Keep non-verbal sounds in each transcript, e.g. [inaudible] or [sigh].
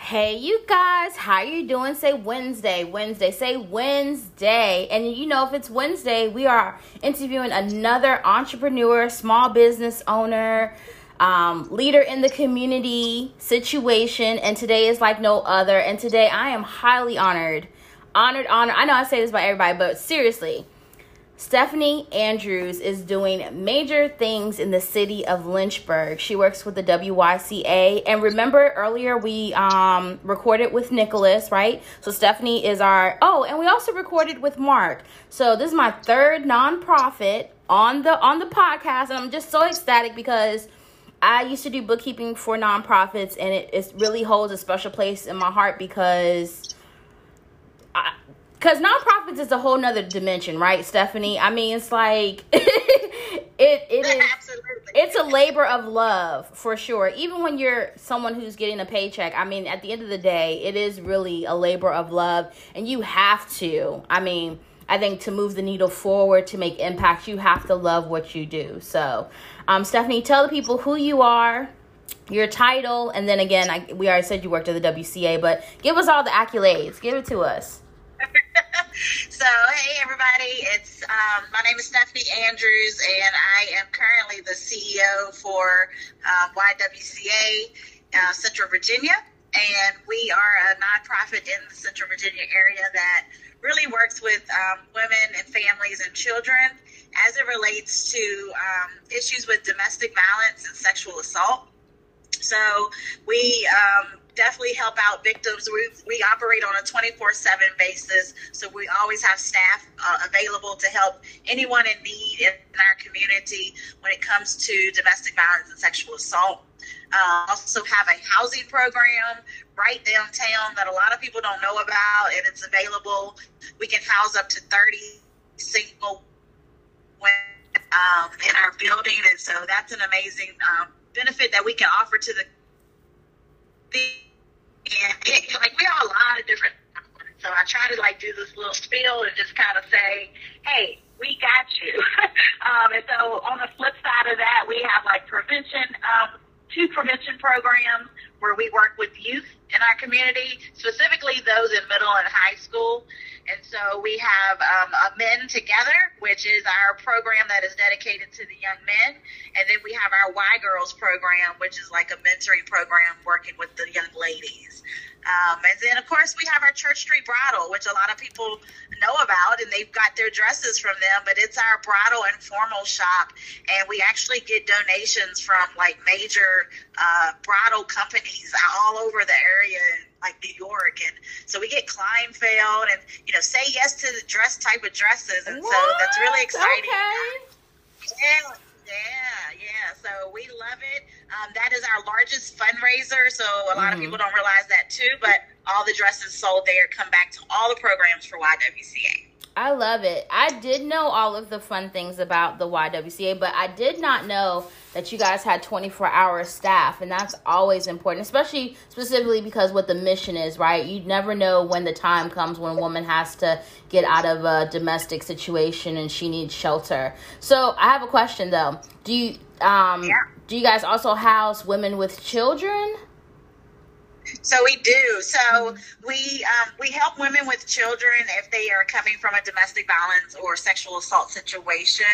Hey you guys, how are you doing? Say Wednesday, Wednesday, say Wednesday. And you know if it's Wednesday, we are interviewing another entrepreneur, small business owner, um, leader in the community situation, and today is like no other. And today I am highly honored, honored, honored. I know I say this by everybody, but seriously, Stephanie Andrews is doing major things in the city of Lynchburg. She works with the WYCA. And remember earlier we um, recorded with Nicholas, right? So Stephanie is our oh, and we also recorded with Mark. So this is my third nonprofit on the on the podcast, and I'm just so ecstatic because I used to do bookkeeping for nonprofits, and it, it really holds a special place in my heart because because nonprofits is a whole nother dimension, right, Stephanie? I mean, it's like [laughs] it it is Absolutely. it's a labor of love for sure. Even when you're someone who's getting a paycheck, I mean, at the end of the day, it is really a labor of love, and you have to. I mean. I think to move the needle forward, to make impact, you have to love what you do. So, um, Stephanie, tell the people who you are, your title, and then again, I, we already said you worked at the WCA, but give us all the accolades. Give it to us. [laughs] so, hey everybody, it's um, my name is Stephanie Andrews, and I am currently the CEO for um, YWCA uh, Central Virginia, and we are a nonprofit in the Central Virginia area that really works with um, women and families and children as it relates to um, issues with domestic violence and sexual assault. So we um, definitely help out victims. We, we operate on a 24 7 basis, so we always have staff uh, available to help anyone in need in our community when it comes to domestic violence and sexual assault. Uh, also have a housing program right downtown that a lot of people don't know about, and it's available. We can house up to 30 single women um, in our building, and so that's an amazing um, benefit that we can offer to the and it, like we are a lot of different. So I try to like do this little spiel and just kind of say, hey, we got you. [laughs] um, and so on the flip side of that, we have like prevention, um, two prevention programs where we work with youth in our community, specifically those in middle and high school. And so we have um, a Men Together, which is our program that is dedicated to the young men. And then we have our Y Girls program, which is like a mentoring program working with the young ladies. Um, and then, of course, we have our Church Street Bridal, which a lot of people know about, and they've got their dresses from them. But it's our bridal and formal shop, and we actually get donations from like major uh, bridal companies all over the area, like New York, and so we get Kleinfeld, and you know, say yes to the dress type of dresses, and so that's really exciting. Okay. Yeah, yeah, yeah. So we love it. Um, that is our largest fundraiser. So a lot of Mhm. people don't realize that too. But all the dresses sold there come back to all the programs for YWCA. I love it. I did know all of the fun things about the YWCA, but I did not know that you guys had 24 hour staff, and that's always important, especially specifically because what the mission is, right? You never know when the time comes when a woman has to get out of a domestic situation and she needs shelter. So I have a question though. Do you um Yeah. Do you guys also house women with children? So we do. So we um, we help women with children if they are coming from a domestic violence or sexual assault situation.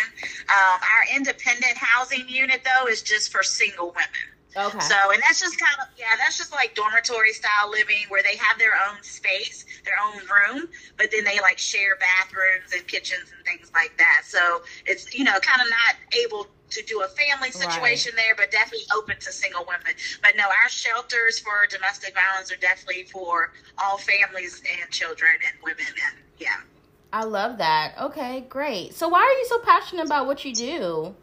Um, our independent housing unit though is just for single women. Okay. So, and that's just kind of, yeah, that's just like dormitory style living where they have their own space, their own room, but then they like share bathrooms and kitchens and things like that. So it's, you know, kind of not able to do a family situation there, but definitely open to single women. But no, our shelters for domestic violence are definitely for all families and children and women. And yeah. I love that. Okay, great. So why are you so passionate about what you do?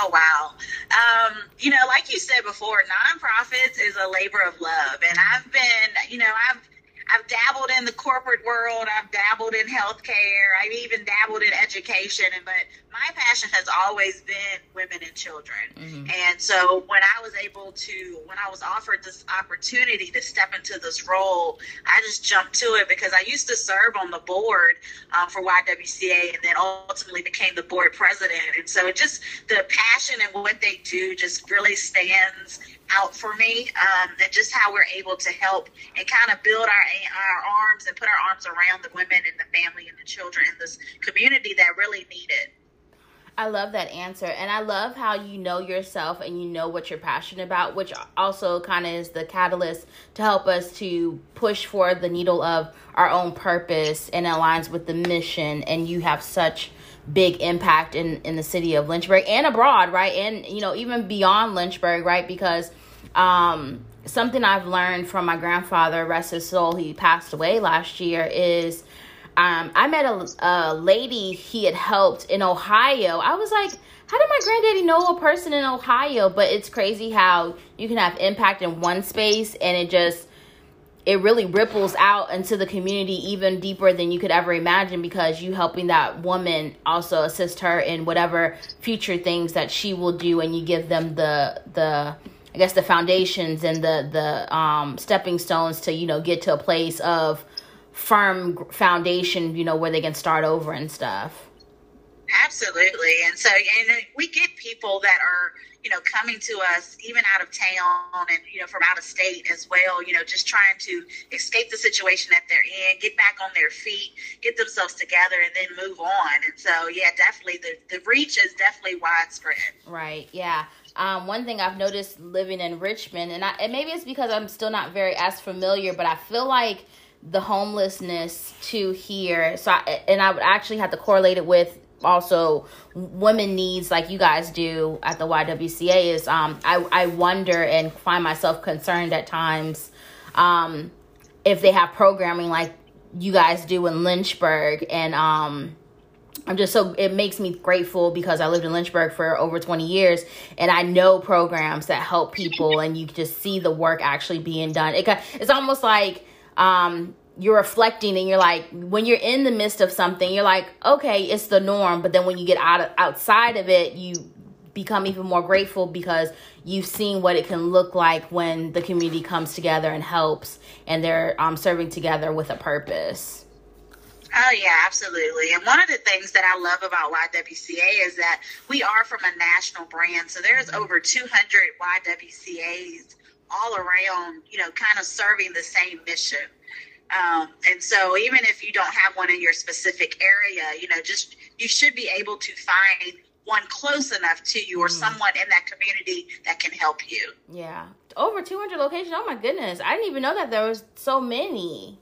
Oh wow. Um, you know, like you said before, nonprofits is a labor of love, and I've been, you know, I've I've dabbled in the corporate world. I've dabbled in healthcare. I've even dabbled in education. And but my passion has always been women and children. Mm-hmm. And so when I was able to, when I was offered this opportunity to step into this role, I just jumped to it because I used to serve on the board um, for YWCA and then ultimately became the board president. And so just the passion and what they do just really stands out for me um, and just how we're able to help and kind of build our our arms and put our arms around the women and the family and the children in this community that really need it. I love that answer. And I love how you know yourself and you know what you're passionate about, which also kind of is the catalyst to help us to push for the needle of our own purpose and aligns with the mission. And you have such big impact in, in the city of Lynchburg and abroad, right? And, you know, even beyond Lynchburg, right? Because um, something I've learned from my grandfather, rest his soul, he passed away last year, is um, I met a, a lady he had helped in Ohio. I was like, how did my granddaddy know a person in Ohio? But it's crazy how you can have impact in one space and it just it really ripples out into the community even deeper than you could ever imagine because you helping that woman also assist her in whatever future things that she will do and you give them the the I guess the foundations and the the um stepping stones to you know get to a place of firm foundation, you know, where they can start over and stuff. Absolutely. And so, and we get people that are, you know, coming to us even out of town and, you know, from out of state as well, you know, just trying to escape the situation that they're in, get back on their feet, get themselves together, and then move on. And so, yeah, definitely the, the reach is definitely widespread. Right. Yeah. Um, one thing I've noticed living in Richmond, and, I, and maybe it's because I'm still not very as familiar, but I feel like the homelessness to here. So, I, and I would actually have to correlate it with also women needs like you guys do at the YWCA is um I I wonder and find myself concerned at times um if they have programming like you guys do in Lynchburg and um I'm just so it makes me grateful because I lived in Lynchburg for over 20 years and I know programs that help people and you just see the work actually being done. It it's almost like um, you're reflecting and you're like when you're in the midst of something you're like okay it's the norm but then when you get out of, outside of it you become even more grateful because you've seen what it can look like when the community comes together and helps and they're um, serving together with a purpose Oh yeah, absolutely. And one of the things that I love about YWCA is that we are from a national brand. So there's over 200 YWCAs all around, you know, kind of serving the same mission. Um, and so even if you don't have one in your specific area, you know, just you should be able to find one close enough to you or mm. someone in that community that can help you. Yeah. Over 200 locations. Oh my goodness. I didn't even know that there was so many.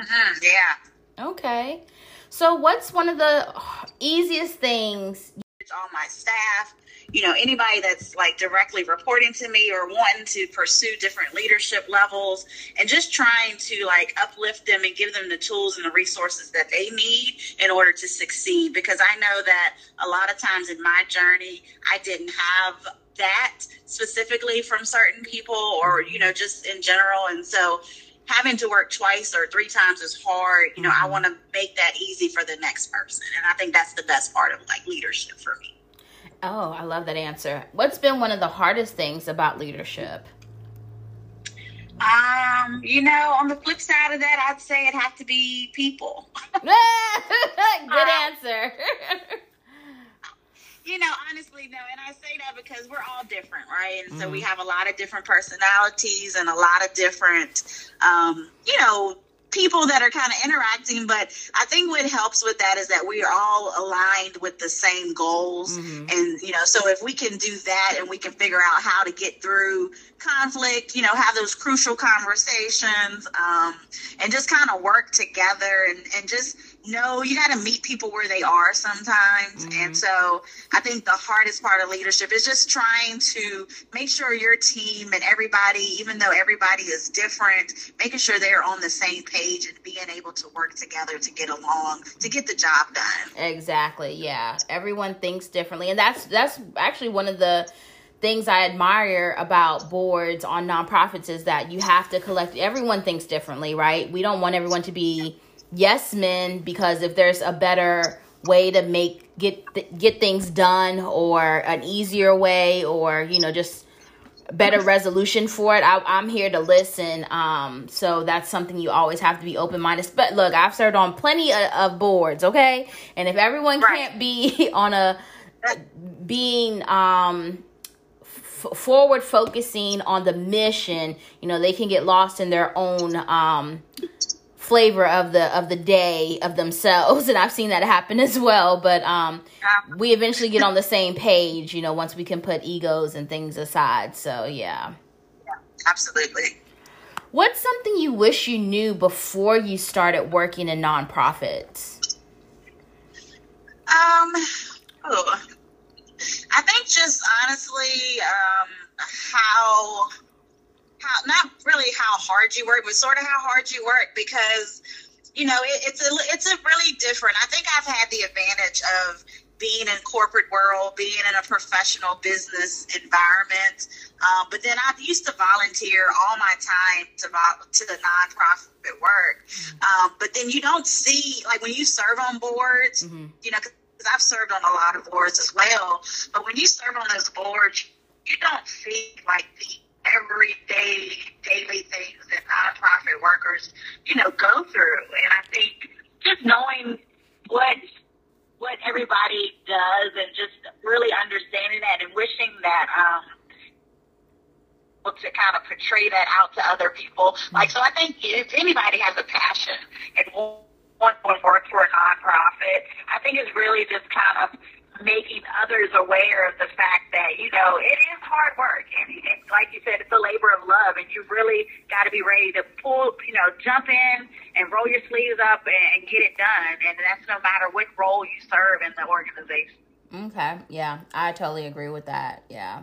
Mm-hmm. Yeah. Okay. So what's one of the easiest things? It's all my staff you know anybody that's like directly reporting to me or wanting to pursue different leadership levels and just trying to like uplift them and give them the tools and the resources that they need in order to succeed because i know that a lot of times in my journey i didn't have that specifically from certain people or you know just in general and so having to work twice or three times is hard you know i mm-hmm. want to make that easy for the next person and i think that's the best part of like leadership for me Oh, I love that answer. What's been one of the hardest things about leadership? Um, you know, on the flip side of that, I'd say it have to be people. [laughs] Good uh, [laughs] answer. [laughs] you know, honestly, no, and I say that because we're all different, right? And mm so we mm-hmm. have a lot of different personalities and a lot of different, um, you know, people that are kind of interacting. But I think what helps with that is that we are all aligned with the same goals. Mm-hmm. And, you know, so if we can do that and we can figure out how to get through conflict, you know, have those crucial conversations um, and just kind of work together and, and just no, you got to meet people where they are sometimes. Mm-hmm. And so I think the hardest part of leadership is just trying to make sure your team and everybody, even though everybody is different, making sure they're on the same page and being able to work together to get along, to get the job done. Exactly. Yeah. Everyone thinks differently. And that's, that's actually one of the, things I admire about boards on nonprofits is that you have to collect. Everyone thinks differently, right? We don't want everyone to be yes men because if there's a better way to make get get things done or an easier way or you know just better resolution for it I, am here to listen um so that's something you always have to be open-minded but look i've served on plenty of, of boards okay and if everyone right. can't be [laughs] on a being um f- forward focusing on the mission you know they can get lost in their own um flavor of the of the day of themselves [laughs] and i've seen that happen as well but um we eventually get on the same page you know once we can put egos and things aside so yeah. Yeah absolutely. What's something you wish you knew before you started working in nonprofits? Um oh, i think just honestly um how how not really how hard you work, but sort of how hard you work because you know it, it's a it's a really different. I think I've had the advantage of being in corporate world, being in a professional business environment. Um, but then I used to volunteer all my time to to the nonprofit work. Um, but then you don't see like when you serve on boards, mm-hmm. you know, because I've served on a lot of boards as well. But when you serve on those boards, you don't see like the everyday, daily things that nonprofit workers, you know, go through. And I think just knowing what what everybody does and just really understanding that and wishing that um to kind of portray that out to other people. Like so I think if anybody has a passion and wants to work for a nonprofit, I think it's really just kind of making others aware of the fact that you know it is hard work. And, and like you said it's a labor of love and you really got to be ready to pull you know jump in and roll your sleeves up and, and get it done. And that's no matter what role you serve in the organization. Okay. Yeah i totally agree with that. Yeah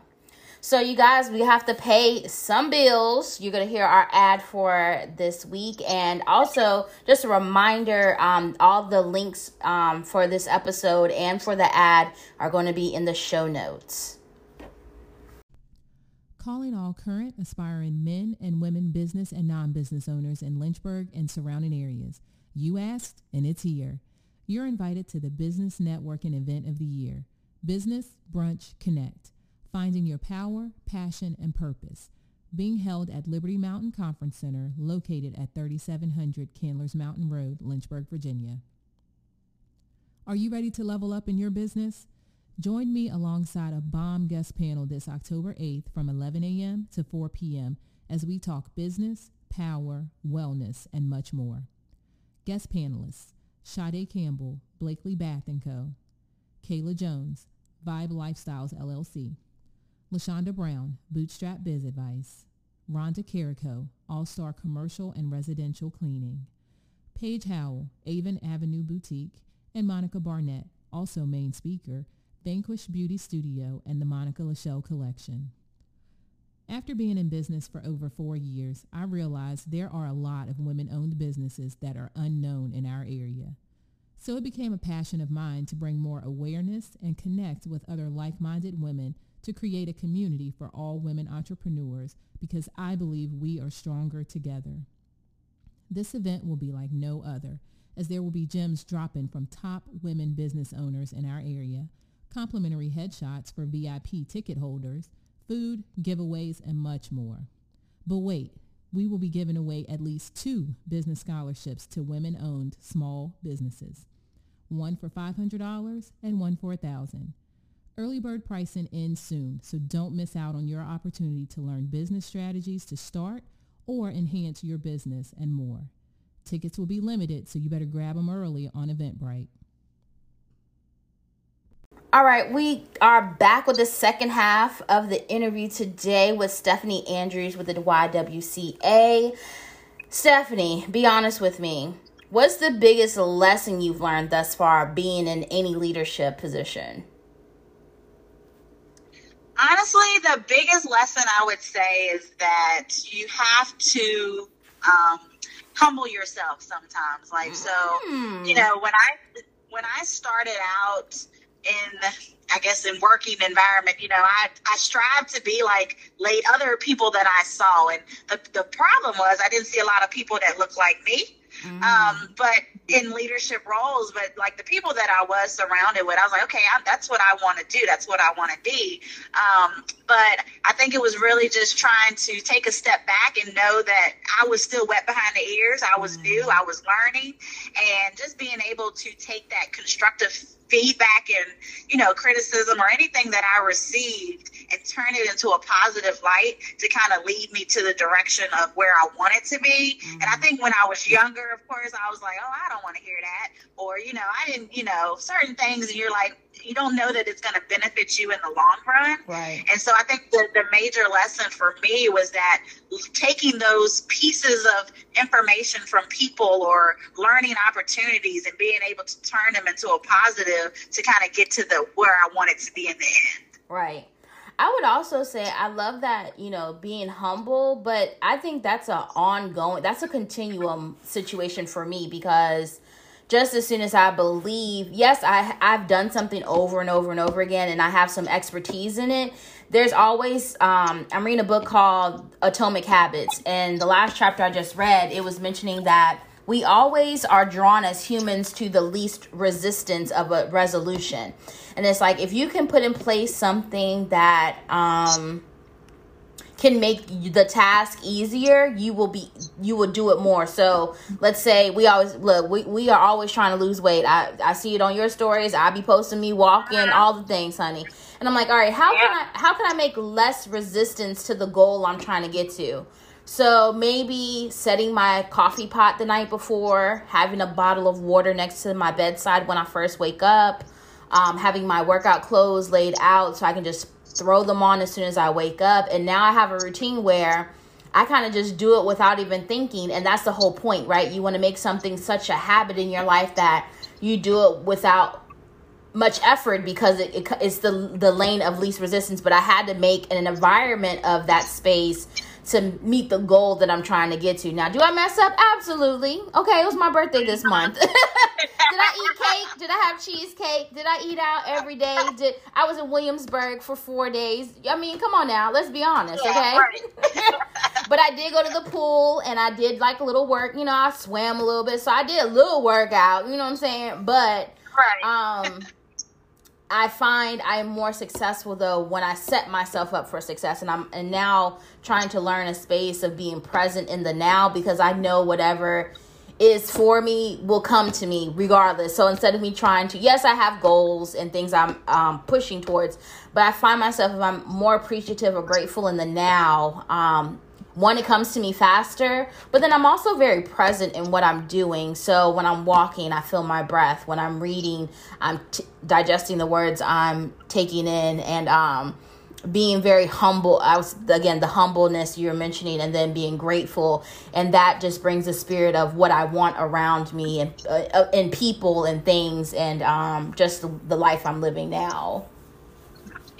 so, you guys, we have to pay some bills. You're going to hear our ad for this week. And also, just a reminder um, all the links um, for this episode and for the ad are going to be in the show notes. Calling all current aspiring men and women business and non-business owners in Lynchburg and surrounding areas. You asked, and it's here. You're invited to the Business Networking Event of the Year. Business Brunch Connect Finding Your Power, Passion, and Purpose, being held at Liberty Mountain Conference Center located at 3700 Candlers Mountain Road, Lynchburg, Virginia. Are you ready to level up in your business? Join me alongside a bomb guest panel this October 8th from 11 a.m. to 4 p.m. as we talk business, power, wellness, and much more. Guest panelists, Sade Campbell, Blakely Bath & Co., Kayla Jones, Vibe Lifestyles LLC, LaShonda Brown, Bootstrap Biz Advice. Rhonda Carrico, All-Star Commercial and Residential Cleaning. Paige Howell, Avon Avenue Boutique. And Monica Barnett, also main speaker, Vanquish Beauty Studio and the Monica Lachelle Collection. After being in business for over four years, I realized there are a lot of women-owned businesses that are unknown in our area. So it became a passion of mine to bring more awareness and connect with other like-minded women to create a community for all women entrepreneurs because I believe we are stronger together. This event will be like no other as there will be gems dropping from top women business owners in our area, complimentary headshots for VIP ticket holders, food, giveaways, and much more. But wait, we will be giving away at least two business scholarships to women-owned small businesses, one for $500 and one for 1000 Early bird pricing ends soon, so don't miss out on your opportunity to learn business strategies to start or enhance your business and more. Tickets will be limited, so you better grab them early on Eventbrite. All right, we are back with the second half of the interview today with Stephanie Andrews with the YWCA. Stephanie, be honest with me. What's the biggest lesson you've learned thus far being in any leadership position? Honestly, the biggest lesson I would say is that you have to um, humble yourself sometimes. Like, so, mm. you know, when I when I started out, in I guess in working environment, you know, I, I strive to be like late other people that I saw. And the, the problem was I didn't see a lot of people that looked like me. Mm. Um, but in leadership roles, but like the people that I was surrounded with, I was like, okay, I, that's what I want to do. That's what I want to be. Um, but I think it was really just trying to take a step back and know that I was still wet behind the ears. I was mm. new. I was learning and just being able to take that constructive feedback and you know criticism or anything that I received and turn it into a positive light to kind of lead me to the direction of where I want it to be. Mm-hmm. And I think when I was younger, of course, I was like, oh, I don't want to hear that, or you know, I didn't, you know, certain things, and you're like, you don't know that it's going to benefit you in the long run. Right. And so I think the, the major lesson for me was that taking those pieces of information from people or learning opportunities and being able to turn them into a positive to kind of get to the where I want it to be in the end. Right. I would also say I love that, you know, being humble, but I think that's a ongoing that's a continuum situation for me because just as soon as I believe, yes, I I've done something over and over and over again, and I have some expertise in it. There's always um, I'm reading a book called Atomic Habits, and the last chapter I just read, it was mentioning that we always are drawn as humans to the least resistance of a resolution, and it's like if you can put in place something that um, can make the task easier, you will be you will do it more. So let's say we always look, we, we are always trying to lose weight. I, I see it on your stories. I be posting me walking, all the things, honey. And I'm like, all right, how can I how can I make less resistance to the goal I'm trying to get to? So maybe setting my coffee pot the night before, having a bottle of water next to my bedside when I first wake up, um, having my workout clothes laid out so I can just throw them on as soon as I wake up. And now I have a routine where I kind of just do it without even thinking. And that's the whole point, right? You want to make something such a habit in your life that you do it without much effort because it, it, it's the the lane of least resistance but i had to make an environment of that space to meet the goal that I'm trying to get to. Now, do I mess up? Absolutely. Okay, it was my birthday this month. [laughs] Did I eat cake? Did I have cheesecake? Did I eat out every day? Did I was in Williamsburg for four days? I mean, come on now, let's be honest, okay? [laughs] but I did go to the pool and I did like a little work. You know, I swam a little bit, so I did a little workout. You know what I'm saying? But um I find I'm more successful though when I set myself up for success and I'm and now trying to learn a space of being present in the now because I know whatever is for me will come to me regardless. So instead of me trying to, yes, I have goals and things I'm um, pushing towards, but I find myself if I'm more appreciative or grateful in the now, um, one it comes to me faster but then i'm also very present in what i'm doing. So when i'm walking i feel my breath. When i'm reading i'm t- digesting the words i'm taking in and um being very humble. I was again the humbleness you're mentioning and then being grateful. And that just brings a spirit of what i want around me and uh, and people and things and um just the, the life i'm living now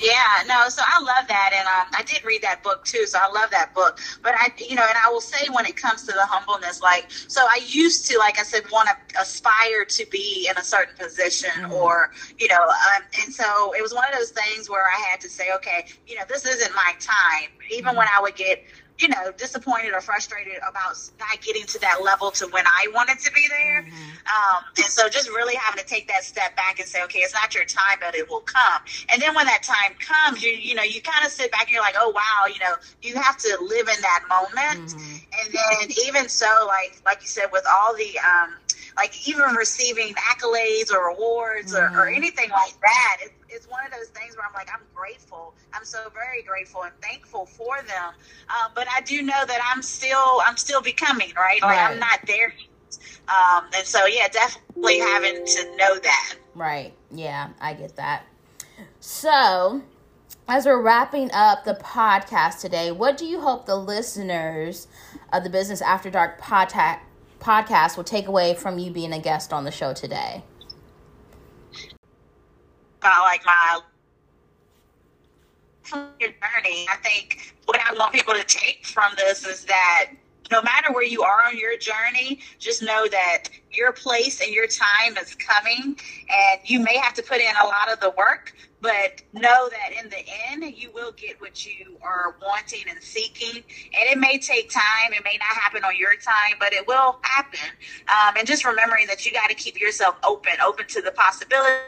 yeah, no, so I love that, and um, I did read that book too, so I love that book. But I, you know, and I will say when it comes to the humbleness, like, so I used to, like I said, want to aspire to be in a certain position, mm-hmm. or you know, um, and so it was one of those things where I had to say, okay, you know, this isn't my time. Even mm-hmm. when I would get you know, disappointed or frustrated about not getting to that level to when I wanted to be there. Mm-hmm. Um, and so just really having to take that step back and say, okay, it's not your time, but it will come. And then when that time comes, you, you know, you kind of sit back and you're like, oh, wow, you know, you have to live in that moment. Mm-hmm. And then even so, like, like you said, with all the, um, like even receiving accolades or awards mm-hmm. or, or, mm-hmm. anything like that. It, it's one of those things where I'm like, I'm grateful. I'm so very grateful and thankful for them. Um, but I do know that I'm still, I'm still becoming, right? Like right. I'm not there um, and so, yeah, definitely having to know that. Right. Yeah, I get that. So, as we're wrapping up the podcast today, what do you hope the listeners of the Business After Dark podcast podcast will take away from you being a guest on the show today? About like my journey, I think what I want people to take from this is that no matter where you are on your journey, just know that your place and your time is coming, and you may have to put in a lot of the work, but know that in the end, you will get what you are wanting and seeking. And it may take time, it may not happen on your time, but it will happen. Um, and just remembering that you got to keep yourself open, open to the possibilities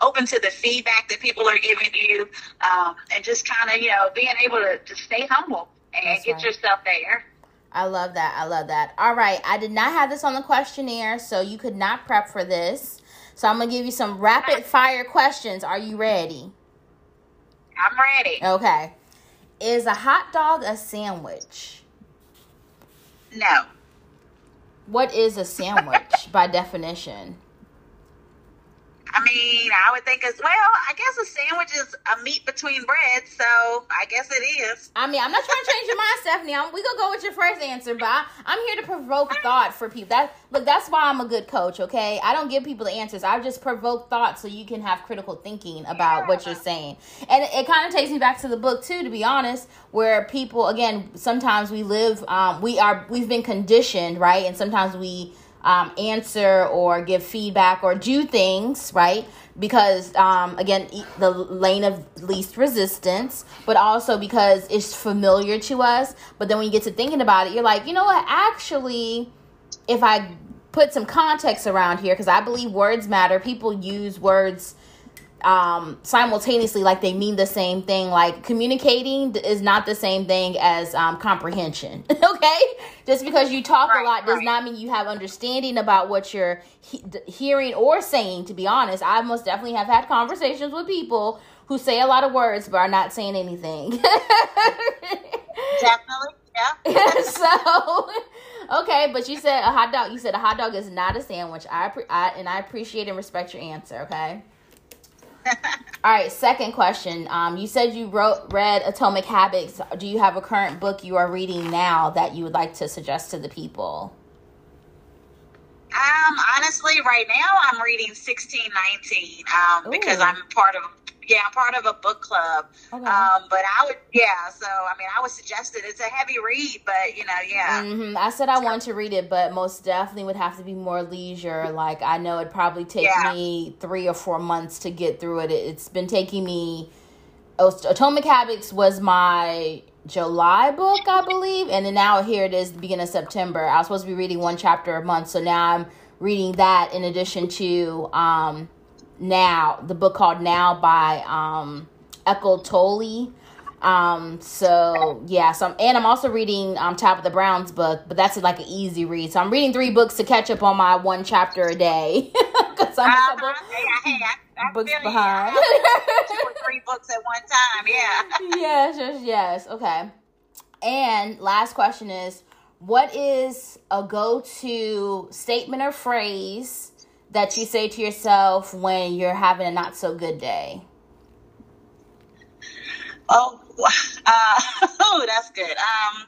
open to the feedback that people are giving you, um, and just kind of, you know, being able to, to stay humble and That's get right. yourself there. I love that. I love that. All right. I did not have this on the questionnaire, so you could not prep for this. So I'm going to give you some rapid fire questions. Are you ready? I'm ready. Okay. Is a hot dog a sandwich? No. What is a sandwich by definition? I mean, I would think as well. I guess a sandwich is a meat between bread, so I guess it is. I mean, I'm not trying to change your mind, Stephanie. I'm, we gonna go with your first answer, but I, am here to provoke thought for people. That look, that's why I'm a good coach. Okay, I don't give people the answers. I just provoke thought so you can have critical thinking about yeah. what you're saying. And it, it kind of takes me back to the book too, to be honest, where people again sometimes we live, um, we are we've been conditioned, right, and sometimes we um, answer or give feedback or do things, right? Because, um, again, the lane of least resistance, but also because it's familiar to us. But then when you get to thinking about it, you're like, you know what? Actually, if I put some context around here, because I believe words matter, people use words um, simultaneously like they mean the same thing. Like communicating is not the same thing as um, comprehension. [laughs] okay, just because you talk right, a lot does right. not mean you have understanding about what you're he- hearing or saying. To be honest, I most definitely have had conversations with people who say a lot of words but are not saying anything. definitely, yeah. [laughs] so. Okay, but you said a hot dog. You said a hot dog is not a sandwich. I, I and I appreciate and respect your answer. Okay. All right, second question. Um, you said you wrote read Atomic Habits. Do you have a current book you are reading now that you would like to suggest to the people? Um, honestly, right now I'm reading 1619 um, because I'm part of yeah, I'm part of a book club. Okay. Um, but I would, yeah. So I mean, I would suggest it. It's a heavy read, but you know, yeah. Mm-hmm. I said I want to read it, but most definitely would have to be more leisure. Like I know it'd probably take yeah. me three or four months to get through it. It's been taking me. Atomic Habits was my July book, I believe, and then now here it is, the beginning of September. I was supposed to be reading one chapter a month, so now I'm reading that in addition to um, now, the book called Now by um, Eckhart Tolle. Um, so yeah, so I'm, and I'm also reading um the Brown's book, but that's like an easy read. So I'm reading three books to catch up on my one chapter a day [laughs] because I'm uh-huh. a couple hey, hey, I, I books behind. two or three books at one time. Yeah. [laughs] yes, yes, yes. Okay. And last question is, what is a go-to statement or phrase that you say to yourself when you're having a not so good day? Oh, [laughs] uh, [laughs] oh, that's good. Um,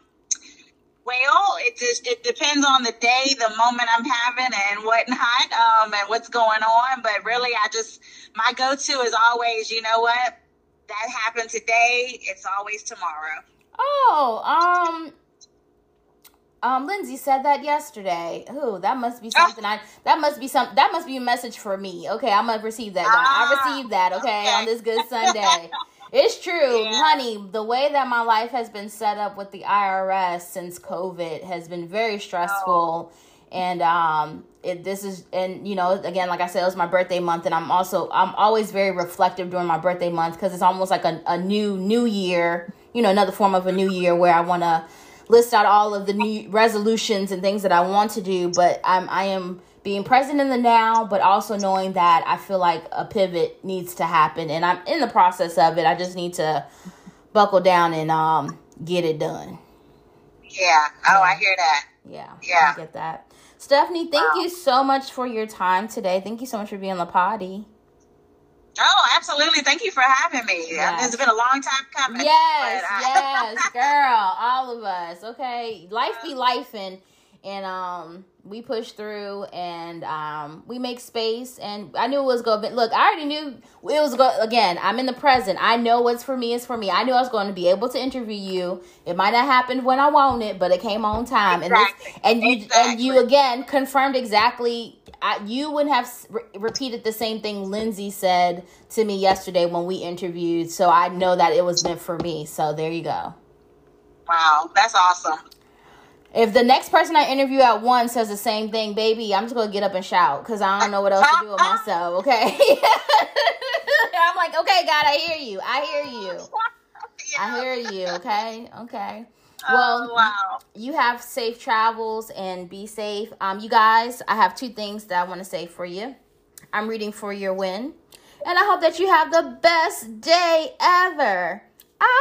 well, it just it depends on the day, the moment I'm having, and whatnot, um, and what's going on. But really, I just my go-to is always, you know what, that happened today. It's always tomorrow. Oh, um, um, Lindsay said that yesterday. Ooh, that must be something I. That must be some. That must be a message for me. Okay, I'm gonna receive that. I ah, received that. Okay, okay, on this good [laughs] Sunday. it's true, yeah. honey. The way that my life has been set up with the IRS since COVID has been very stressful, oh. and um, it, this is and you know again, like I said, it was my birthday month, and I'm also I'm always very reflective during my birthday month because it's almost like a, a new new year. You know, another form of a new year where I want to list out all of the new resolutions and things that I want to do, but I'm I am being present in the now, but also knowing that I feel like a pivot needs to happen, and I'm in the process of it. I just need to buckle down and um get it done. Yeah. Oh. I hear that. Yeah. Yeah. I get that. Stephanie, thank wow. you so much for your time today. Thank you so much for being on the potty. Oh, absolutely. Thank you for having me. Yes. It's been a long time coming. Yes, uh... [laughs] yes, girl. All of us. Okay. Life be life and and um we push through and um we make space and I knew it was going to look I already knew it was go again I'm in the present. I know what's for me is for me. I knew I was going to be able to interview you. It might not happen when I want it but it came on time. Exactly. and this, and you exactly. and you again confirmed exactly I, you wouldn't have re- repeated the same thing Lindsay said to me yesterday when we interviewed so I know that it was meant for me. So there you go. Wow that's awesome if the next person I interview at one says the same thing, baby, I'm just gonna get up and shout because I don't know what else to do with myself. Okay. [laughs] I'm like, okay, God, I hear you. I hear you. I hear you. Okay. Okay. Well, oh, wow. you have safe travels and be safe. Um, you guys, I have two things that I want to say for you. I'm reading for your win, and I hope that you have the best day ever. Ah.